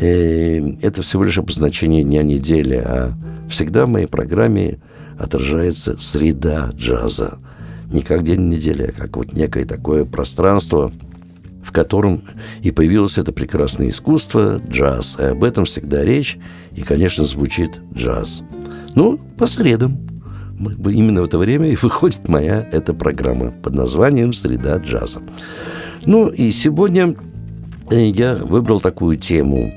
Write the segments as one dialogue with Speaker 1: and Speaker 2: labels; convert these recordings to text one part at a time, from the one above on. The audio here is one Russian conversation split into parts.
Speaker 1: Э, это всего лишь обозначение дня недели, а всегда в моей программе отражается среда джаза. Не как день недели, а как вот некое такое пространство, в котором и появилось это прекрасное искусство, джаз. И об этом всегда речь, и, конечно, звучит джаз. Ну, по средам. Именно в это время и выходит моя эта программа под названием «Среда джаза». Ну и сегодня э, я выбрал такую тему.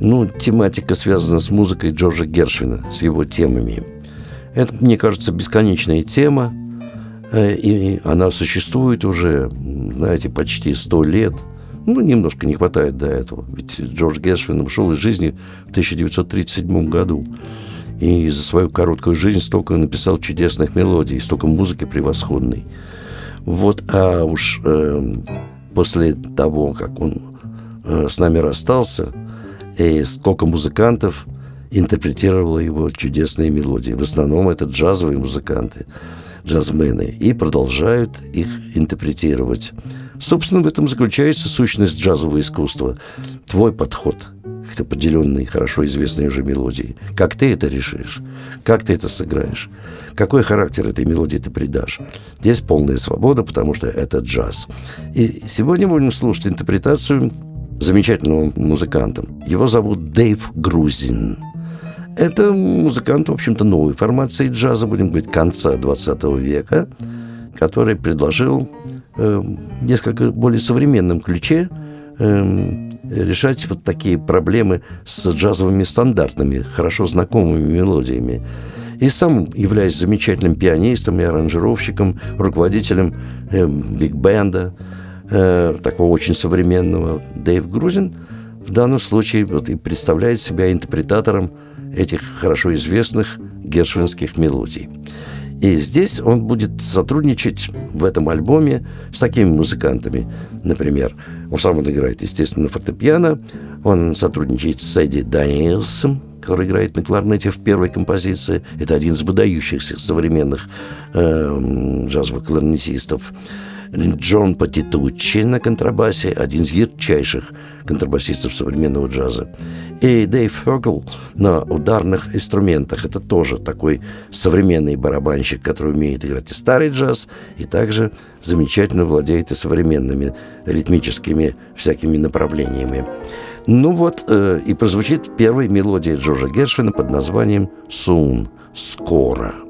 Speaker 1: Ну, тематика связана с музыкой Джорджа Гершвина, с его темами. Это, мне кажется, бесконечная тема, э, и она существует уже, знаете, почти сто лет. Ну, немножко не хватает до этого. Ведь Джордж Гершвин ушел из жизни в 1937 году. И за свою короткую жизнь столько написал чудесных мелодий, столько музыки превосходной. Вот, а уж э, после того, как он э, с нами расстался, и сколько музыкантов интерпретировало его чудесные мелодии. В основном это джазовые музыканты, джазмены, и продолжают их интерпретировать. Собственно, в этом заключается сущность джазового искусства. Твой подход к определенной, хорошо известной уже мелодии. Как ты это решишь? Как ты это сыграешь? какой характер этой мелодии ты придашь. Здесь полная свобода, потому что это джаз. И сегодня будем слушать интерпретацию замечательного музыканта. Его зовут Дэйв Грузин. Это музыкант, в общем-то, новой формации джаза, будем говорить, конца 20 века, который предложил э, несколько более современном ключе э, решать вот такие проблемы с джазовыми стандартными, хорошо знакомыми мелодиями. И сам являясь замечательным пианистом и аранжировщиком, руководителем э, биг-бенда, э, такого очень современного, Дэйв Грузин в данном случае вот, и представляет себя интерпретатором этих хорошо известных гершвинских мелодий. И здесь он будет сотрудничать в этом альбоме с такими музыкантами. Например, он сам он играет, естественно, на фортепиано. Он сотрудничает с Эдди Даниэлсом, который играет на кларнете в первой композиции. Это один из выдающихся современных э, джазовых кларнетистов. Джон Патитуччи на контрабасе, один из ярчайших контрабасистов современного джаза. И Дэйв Фёгл на ударных инструментах. Это тоже такой современный барабанщик, который умеет играть и старый джаз, и также замечательно владеет и современными ритмическими всякими направлениями. Ну вот, э, и прозвучит первая мелодия Джорджа Гершвина под названием «Soon» – «Скоро».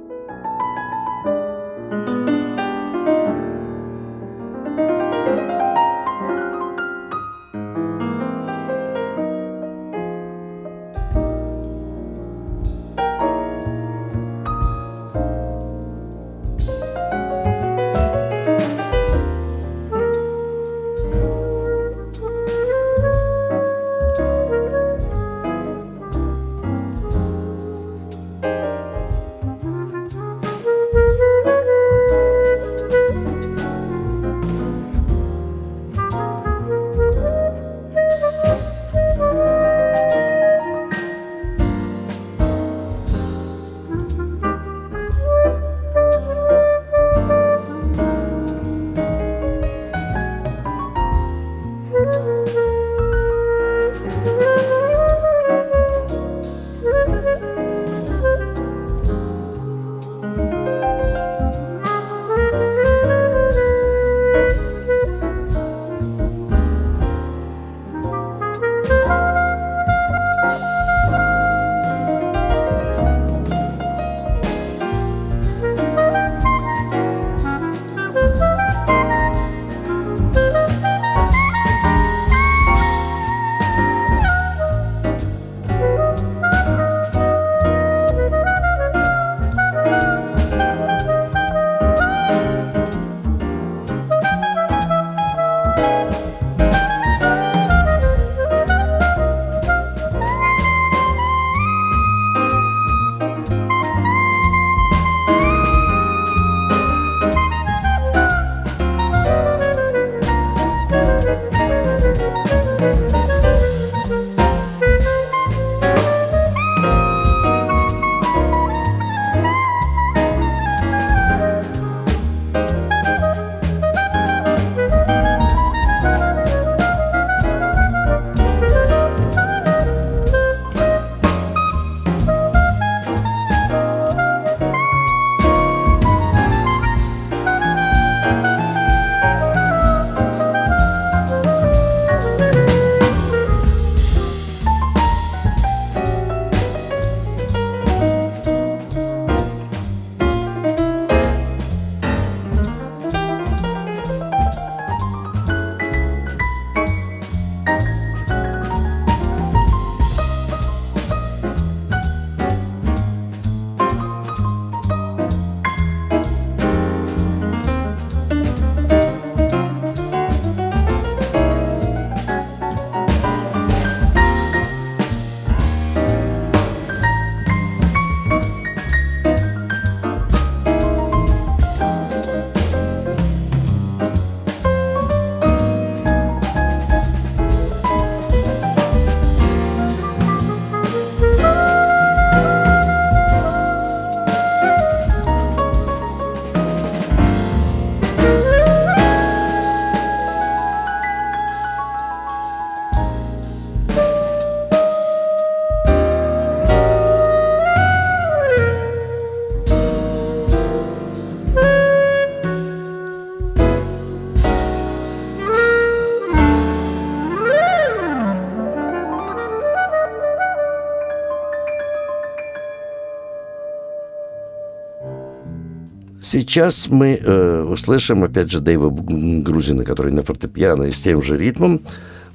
Speaker 1: Сейчас мы э, услышим, опять же, Дэйва Грузина, который на фортепиано и с тем же ритмом,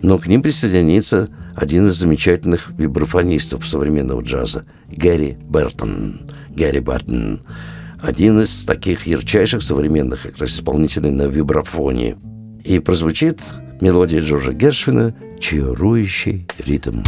Speaker 1: но к ним присоединится один из замечательных вибрафонистов современного джаза – Гэри Бертон. Гэри Бертон. Один из таких ярчайших современных как раз исполнителей на вибрафоне. И прозвучит мелодия Джорджа Гершвина «Чарующий ритм». Ну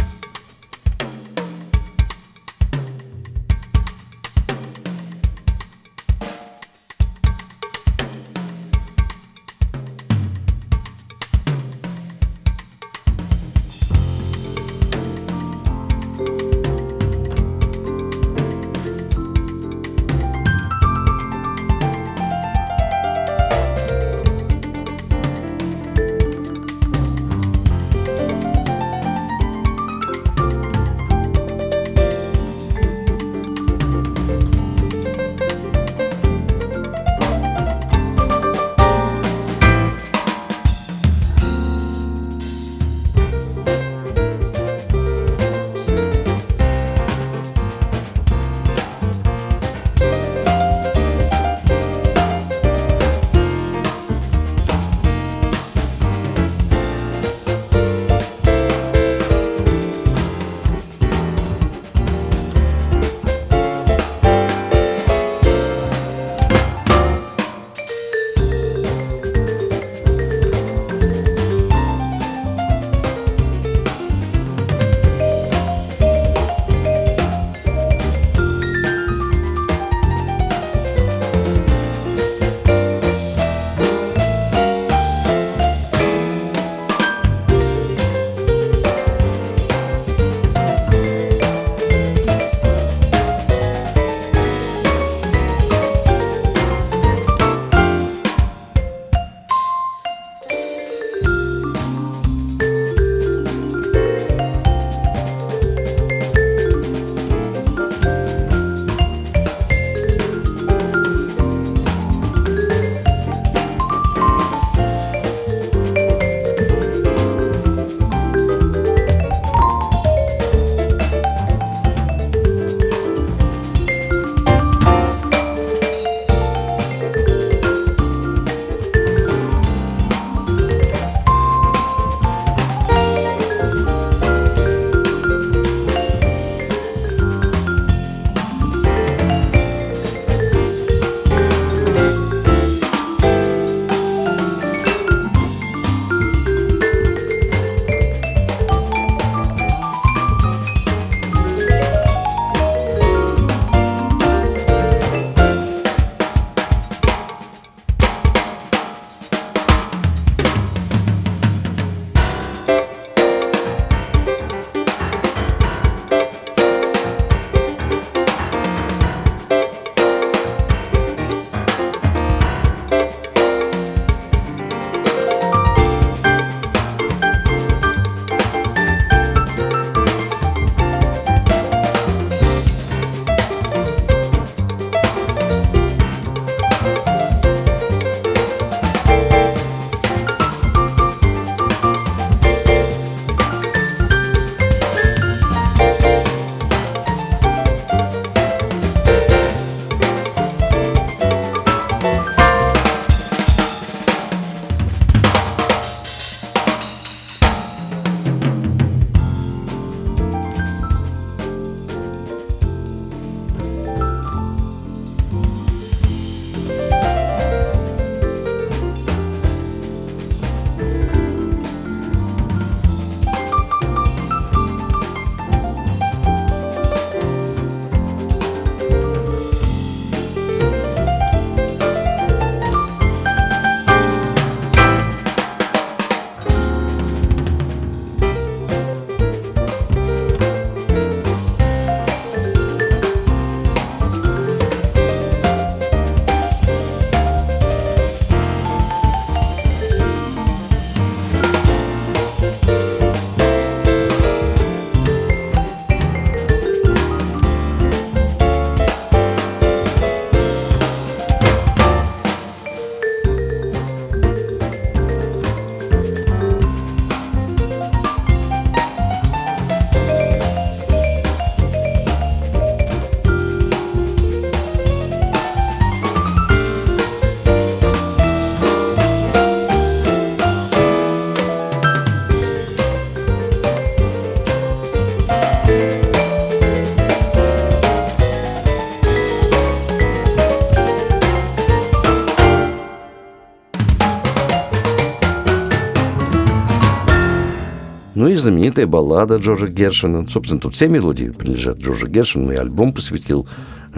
Speaker 1: знаменитая баллада Джорджа Гершвина. Собственно, тут все мелодии принадлежат Джорджу Гершвину, и альбом посвятил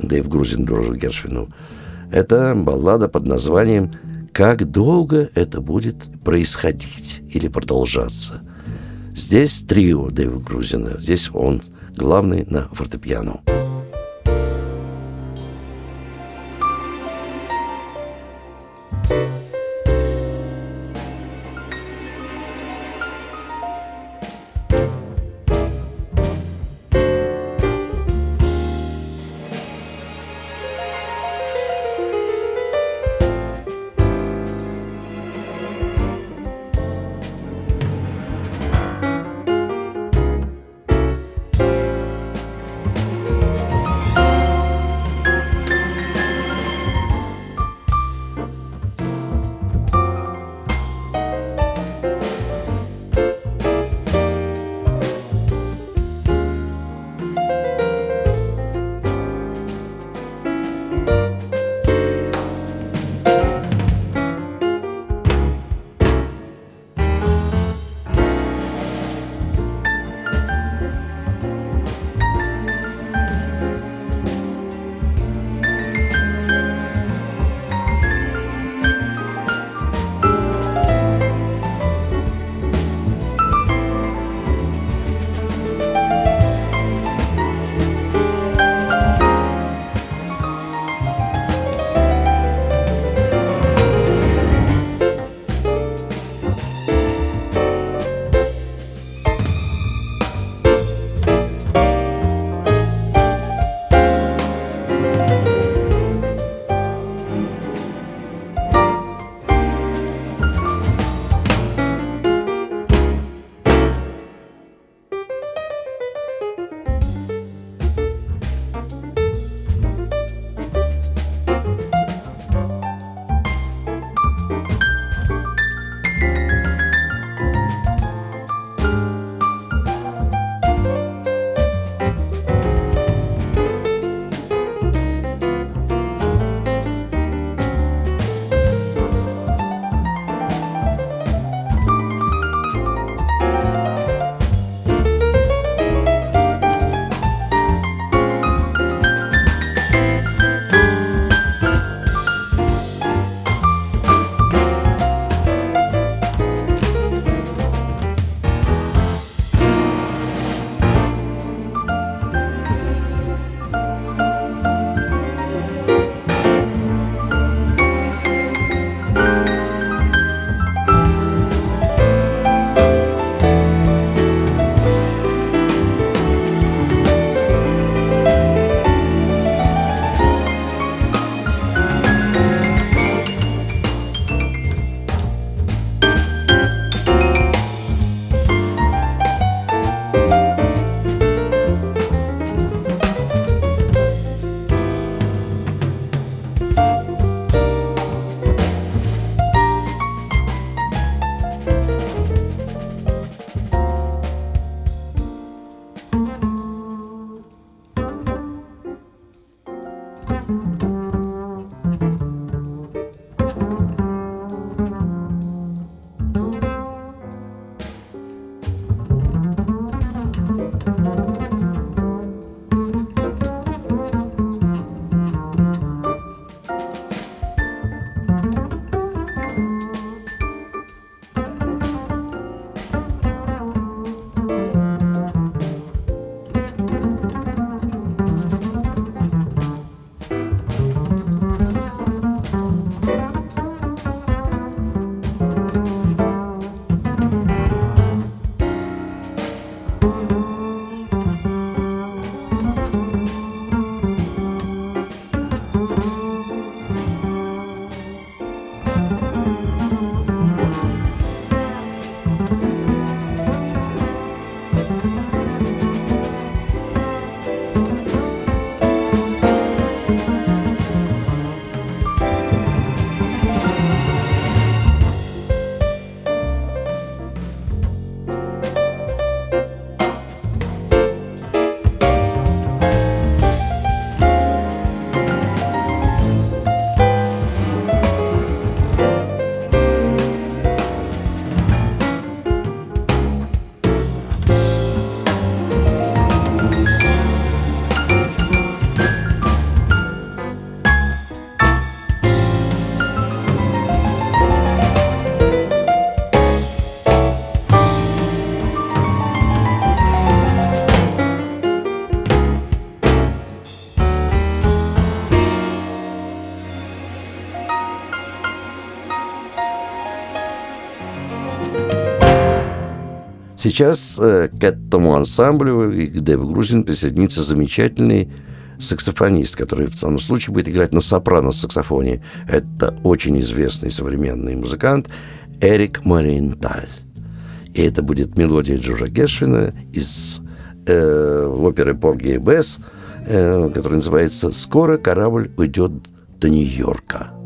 Speaker 1: Дэйв Грузин Джорджу Гершвину. Это баллада под названием «Как долго это будет происходить или продолжаться». Здесь трио Дэйва Грузина, здесь он главный на фортепиано. Сейчас э, к этому ансамблю и к Дэву Грузин присоединится замечательный саксофонист, который в данном случае будет играть на сопрано-саксофоне. Это очень известный современный музыкант Эрик Мариенталь. И это будет мелодия Джорджа Гешвина из э, оперы «Порги и Бесс», э, которая называется «Скоро корабль уйдет до Нью-Йорка».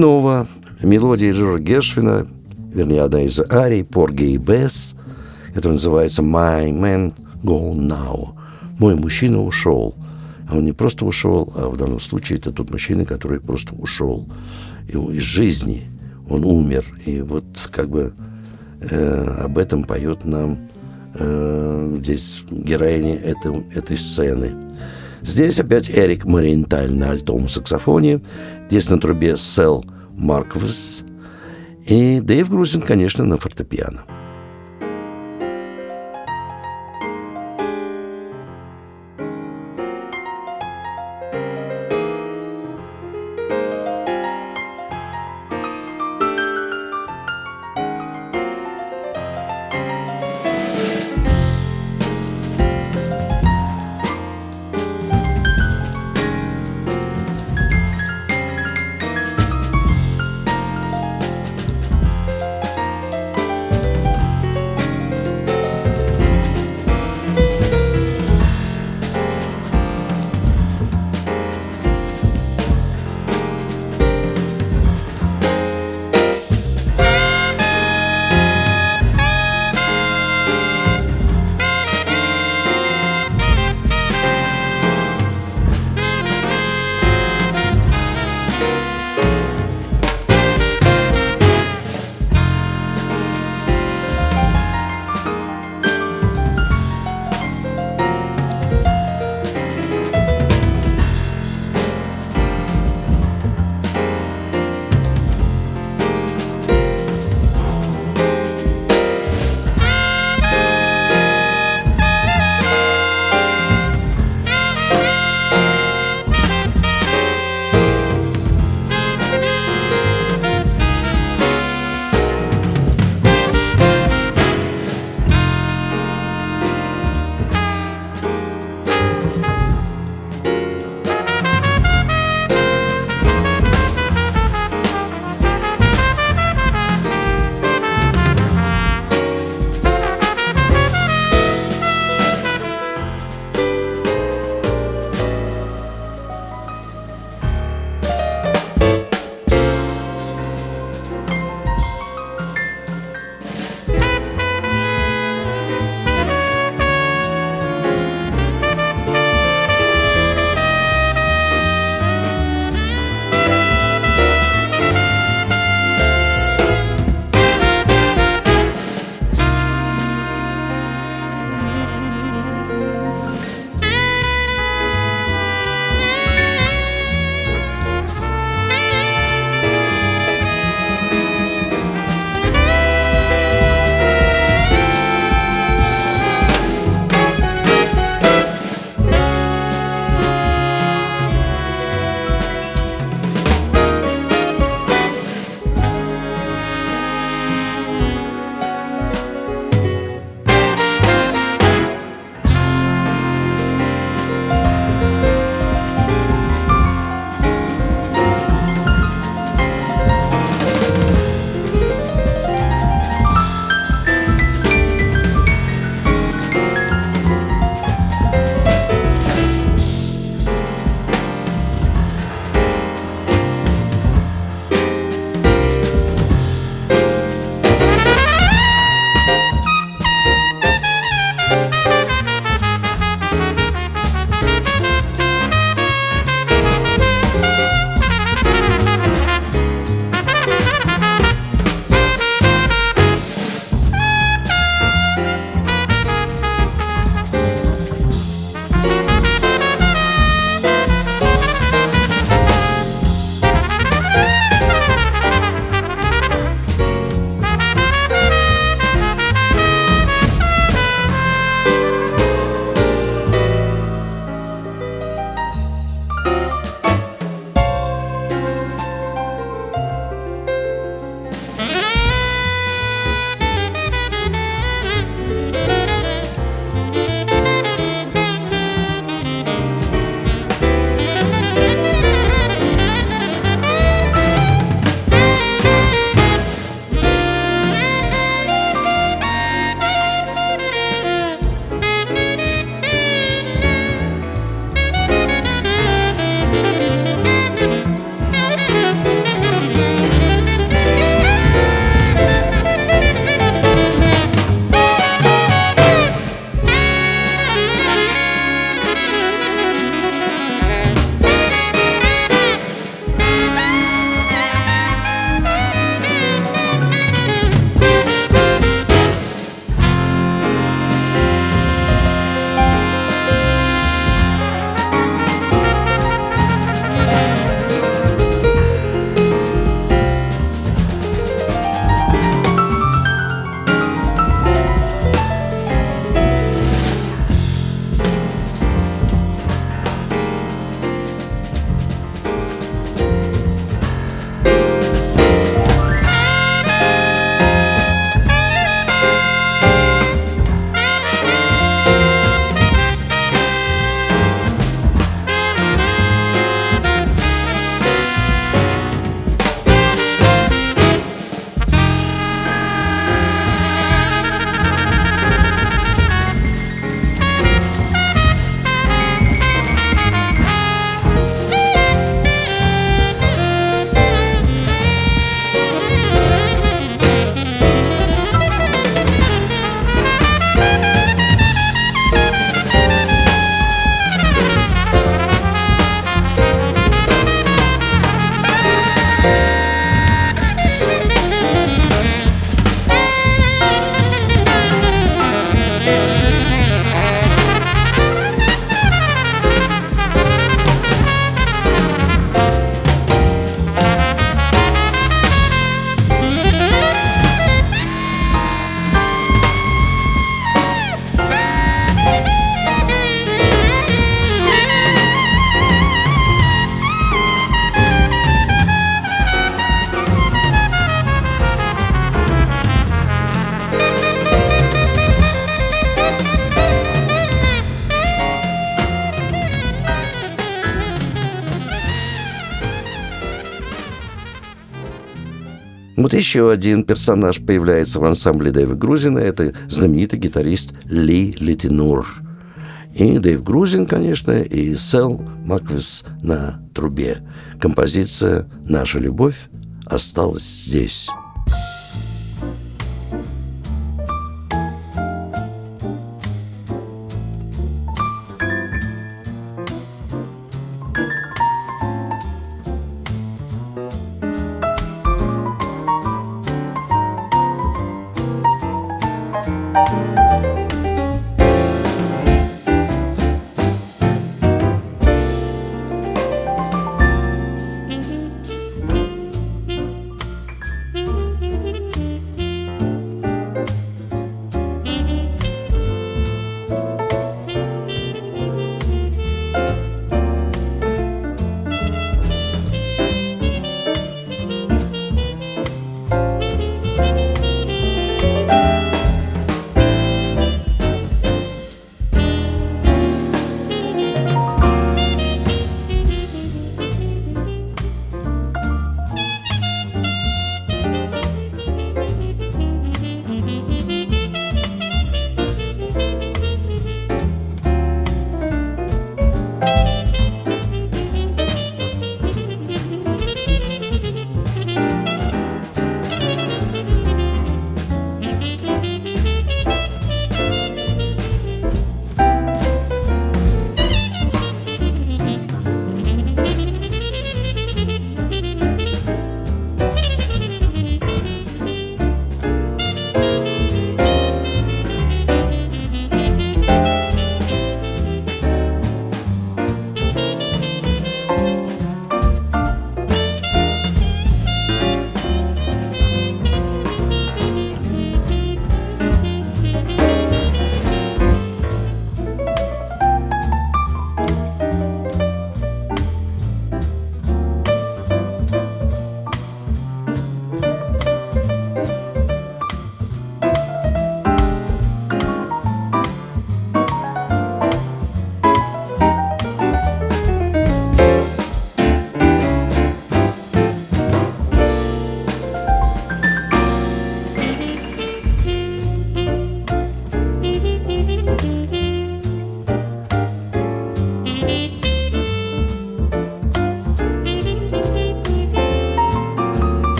Speaker 1: Снова мелодия Джорджа Гершвина, вернее, одна из арий, Порги и Бесс, которая называется «My Man Gone Now». «Мой мужчина ушел». А он не просто ушел, а в данном случае это тот мужчина, который просто ушел из жизни. Он умер. И вот как бы э, об этом поет нам э, здесь героиня этой, этой сцены. Здесь опять Эрик Мариенталь на альтовом саксофоне. Здесь на трубе Сел Марквес. И Дэйв Грузин, конечно, на фортепиано. Еще один персонаж появляется в ансамбле Дэйва Грузина. Это знаменитый гитарист Ли Литинур. И Дэйв Грузин, конечно, и Сел Маквис на трубе. Композиция «Наша любовь» осталась здесь.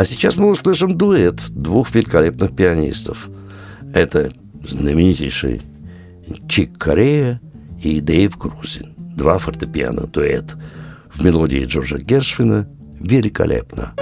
Speaker 1: А сейчас мы услышим дуэт двух великолепных пианистов. Это знаменитейший Чик Корея и Дэйв Грузин. Два фортепиано, дуэт. В мелодии Джорджа Гершвина великолепно.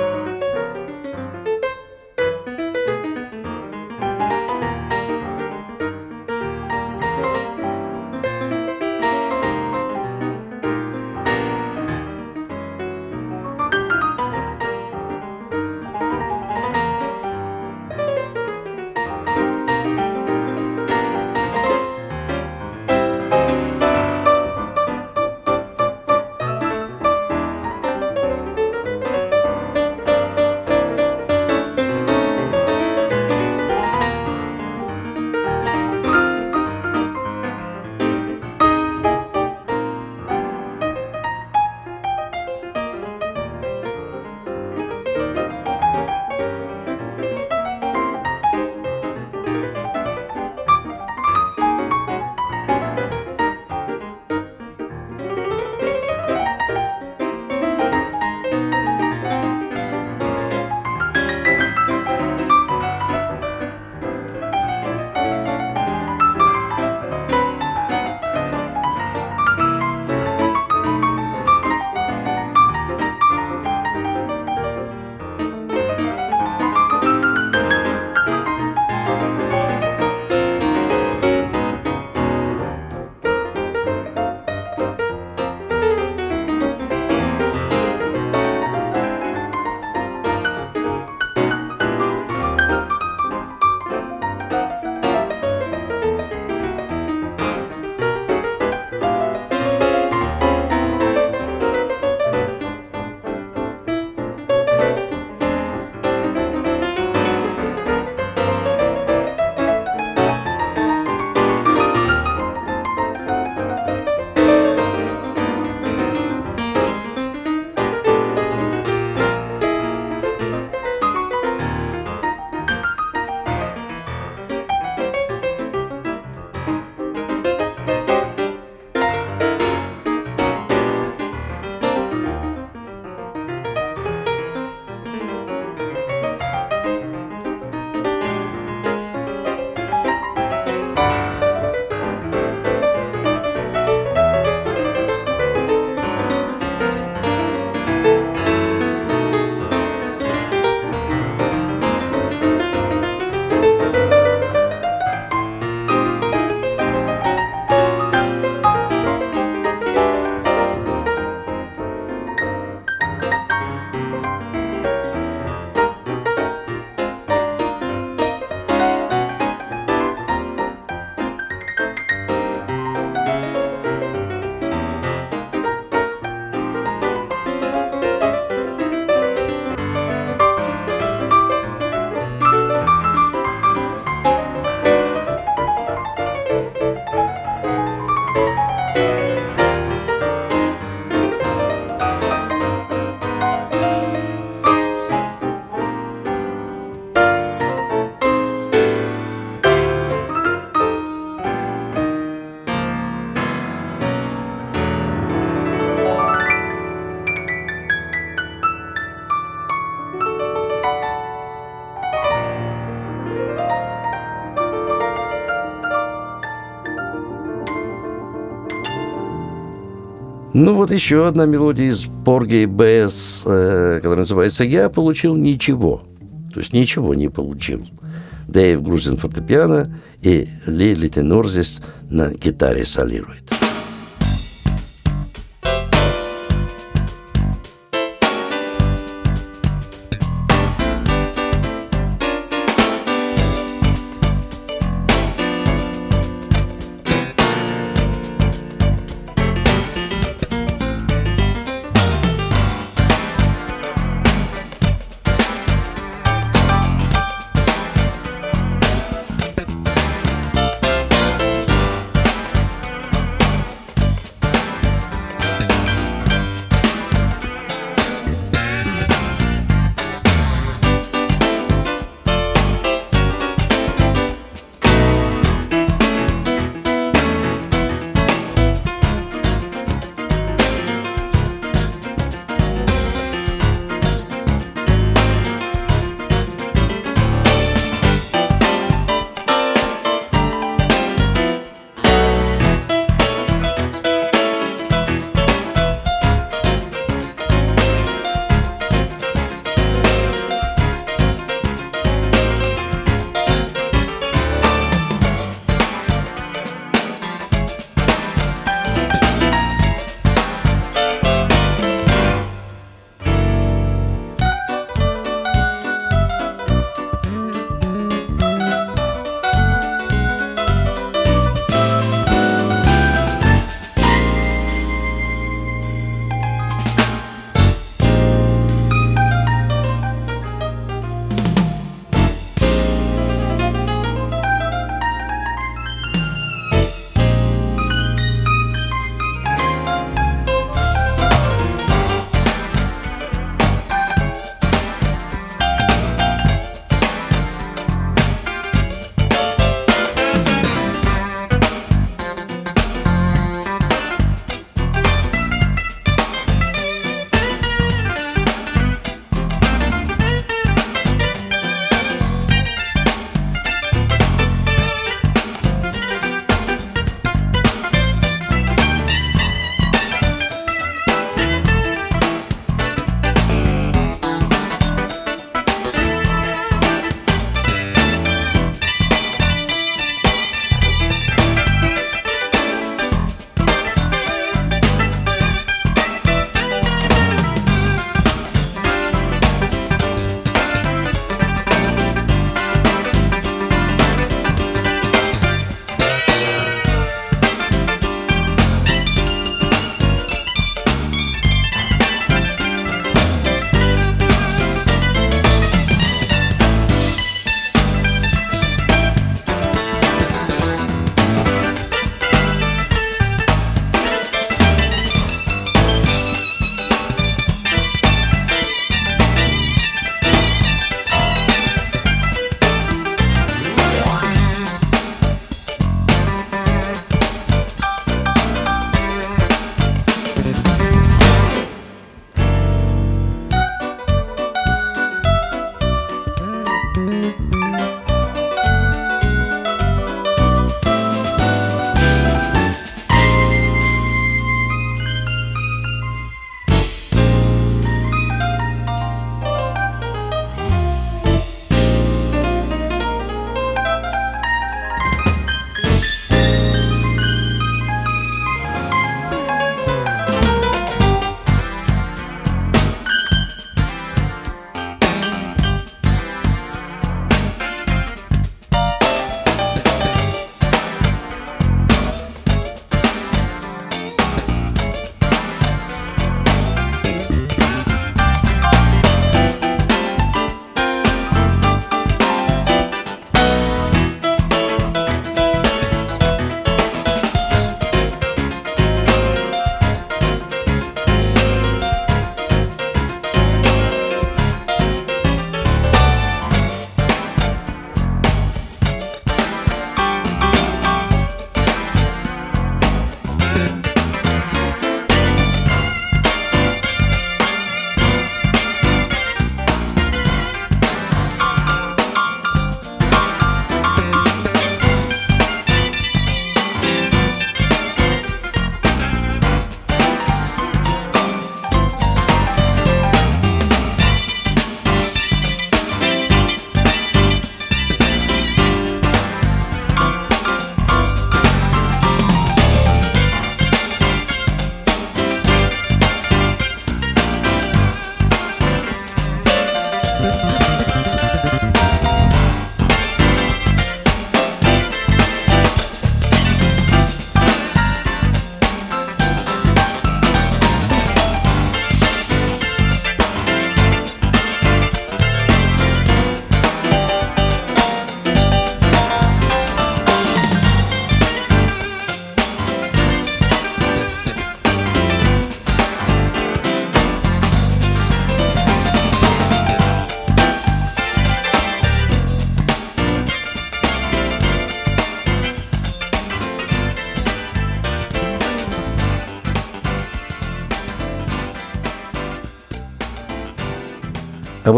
Speaker 1: Ну вот еще одна мелодия из Порги БС, э, которая называется «Я получил ничего». То есть ничего не получил. Дэйв Грузин фортепиано и Лили Тенор здесь на гитаре солирует.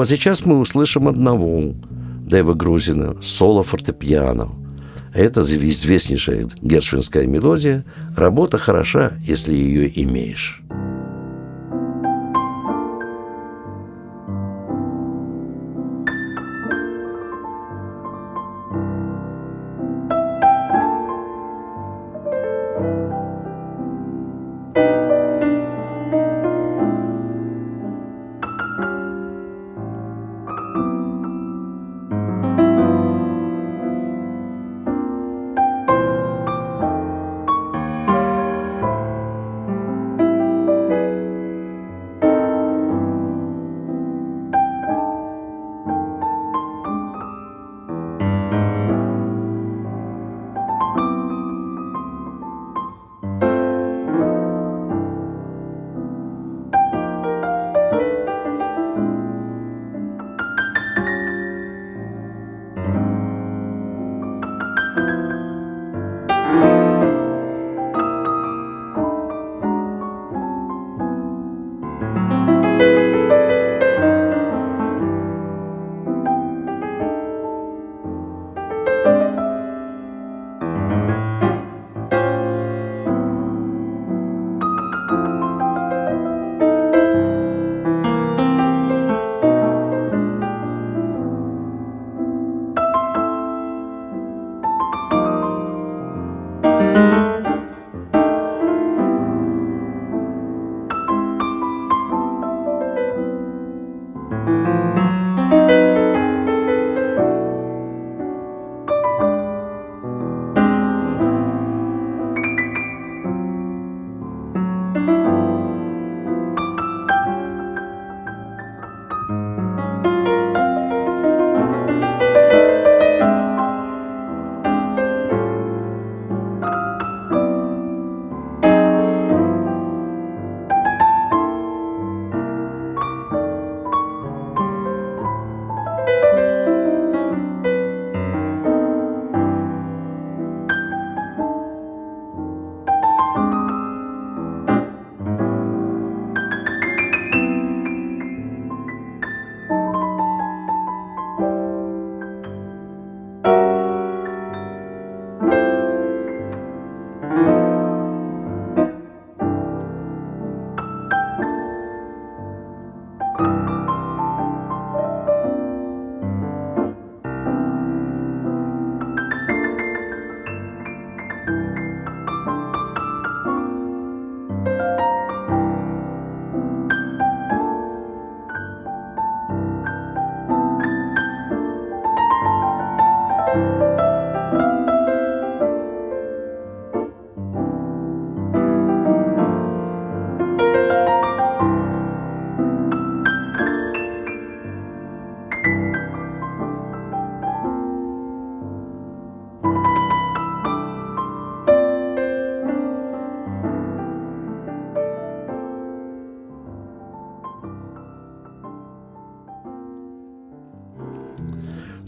Speaker 1: Вот сейчас мы услышим одного Дэва Грузина, соло фортепиано. Это известнейшая гершвинская мелодия. Работа хороша, если ее имеешь.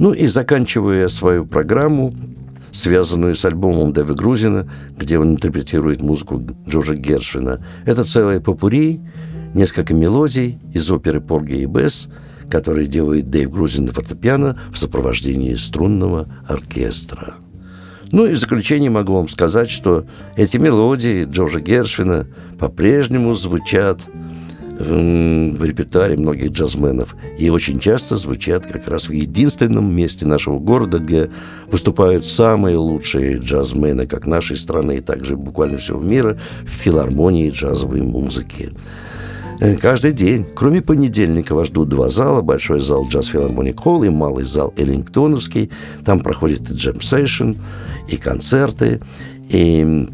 Speaker 1: Ну и заканчивая свою программу, связанную с альбомом Дэви Грузина, где он интерпретирует музыку Джорджа Гершвина. Это целая попури, несколько мелодий из оперы «Порги и Бесс», которые делает Дэйв Грузин на фортепиано в сопровождении струнного оркестра. Ну и в заключение могу вам сказать, что эти мелодии Джорджа Гершвина по-прежнему звучат в репертуаре многих джазменов. И очень часто звучат как раз в единственном месте нашего города, где выступают самые лучшие джазмены как нашей страны, так же буквально всего мира, в филармонии джазовой музыки. Э, каждый день, кроме понедельника, вас ждут два зала. Большой зал Джаз Филармоник Холл и малый зал Эллингтоновский. Там проходит и джем-сейшн, и концерты, и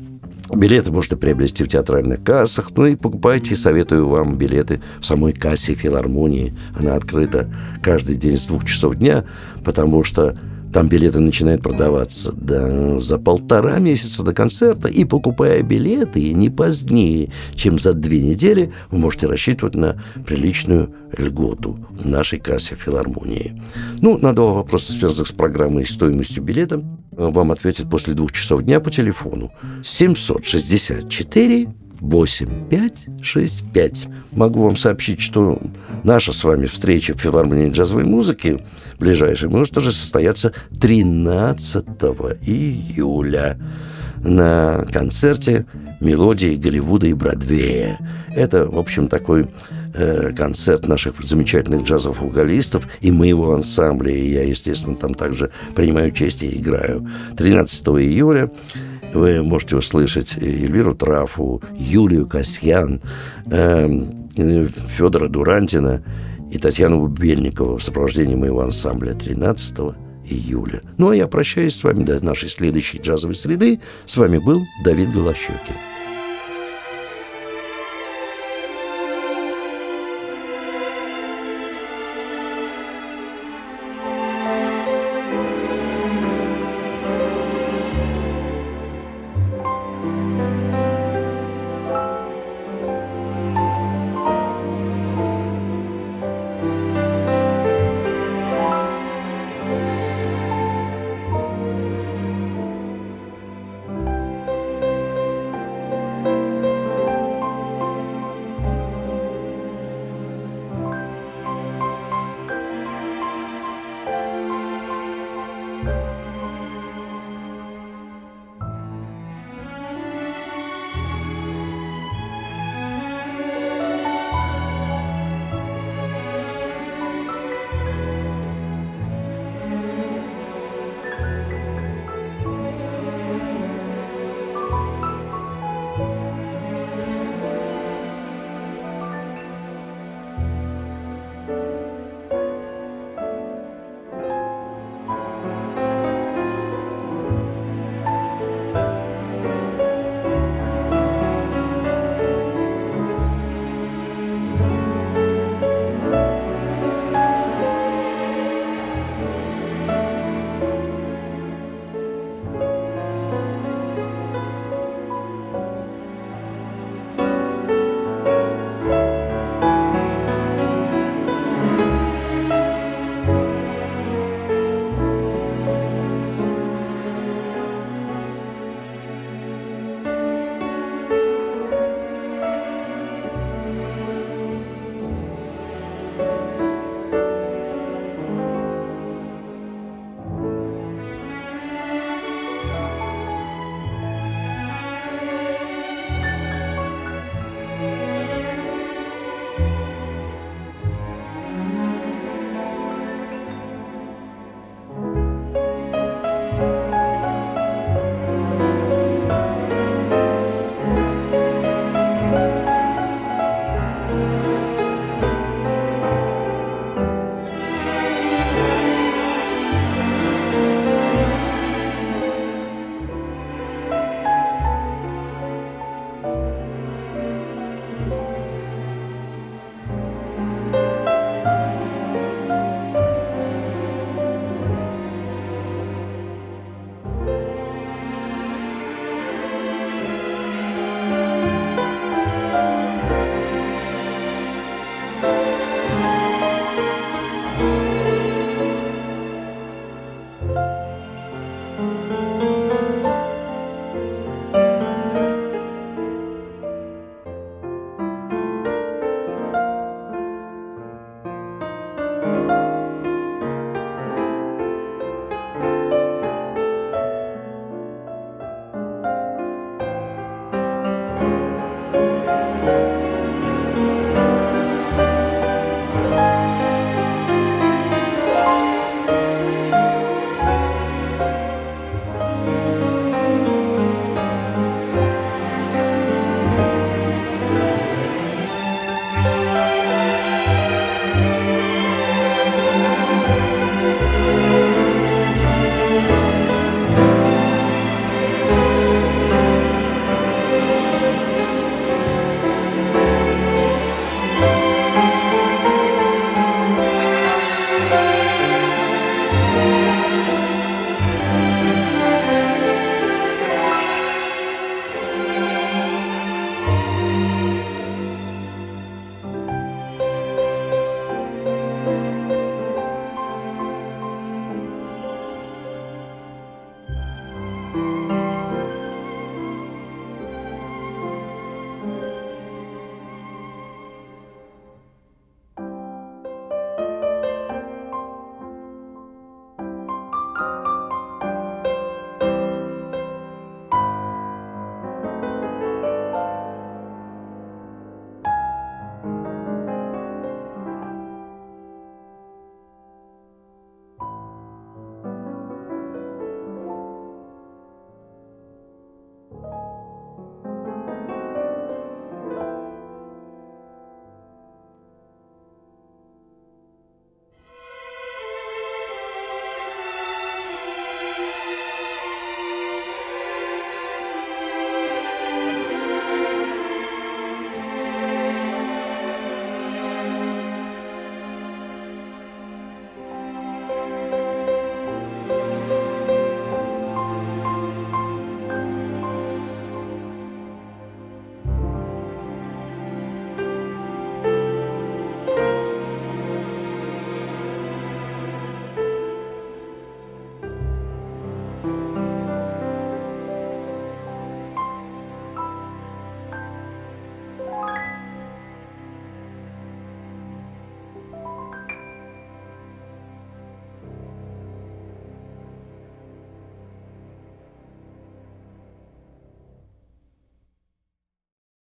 Speaker 1: Билеты можете приобрести в театральных кассах. Ну и покупайте, советую вам билеты в самой кассе филармонии. Она открыта каждый день с двух часов дня, потому что там билеты начинают продаваться да, за полтора месяца до концерта, и покупая билеты не позднее, чем за две недели, вы можете рассчитывать на приличную льготу в нашей кассе филармонии. Ну, на два вопроса, связанных с программой и стоимостью билета, вам ответят после двух часов дня по телефону 764 8565. Могу вам сообщить, что наша с вами встреча в филармонии джазовой музыки ближайшая может уже состояться 13 июля на концерте «Мелодии Голливуда и Бродвея». Это, в общем, такой э, концерт наших замечательных джазовых вокалистов и моего ансамбля. И я, естественно, там также принимаю участие и играю. 13 июля вы можете услышать Эльвиру Трафу, Юлию Касьян, э, Федора Дурантина и Татьяну Бубельникову в сопровождении моего ансамбля 13 июля. Ну, а я прощаюсь с вами до нашей следующей джазовой среды. С вами был Давид Голощекин.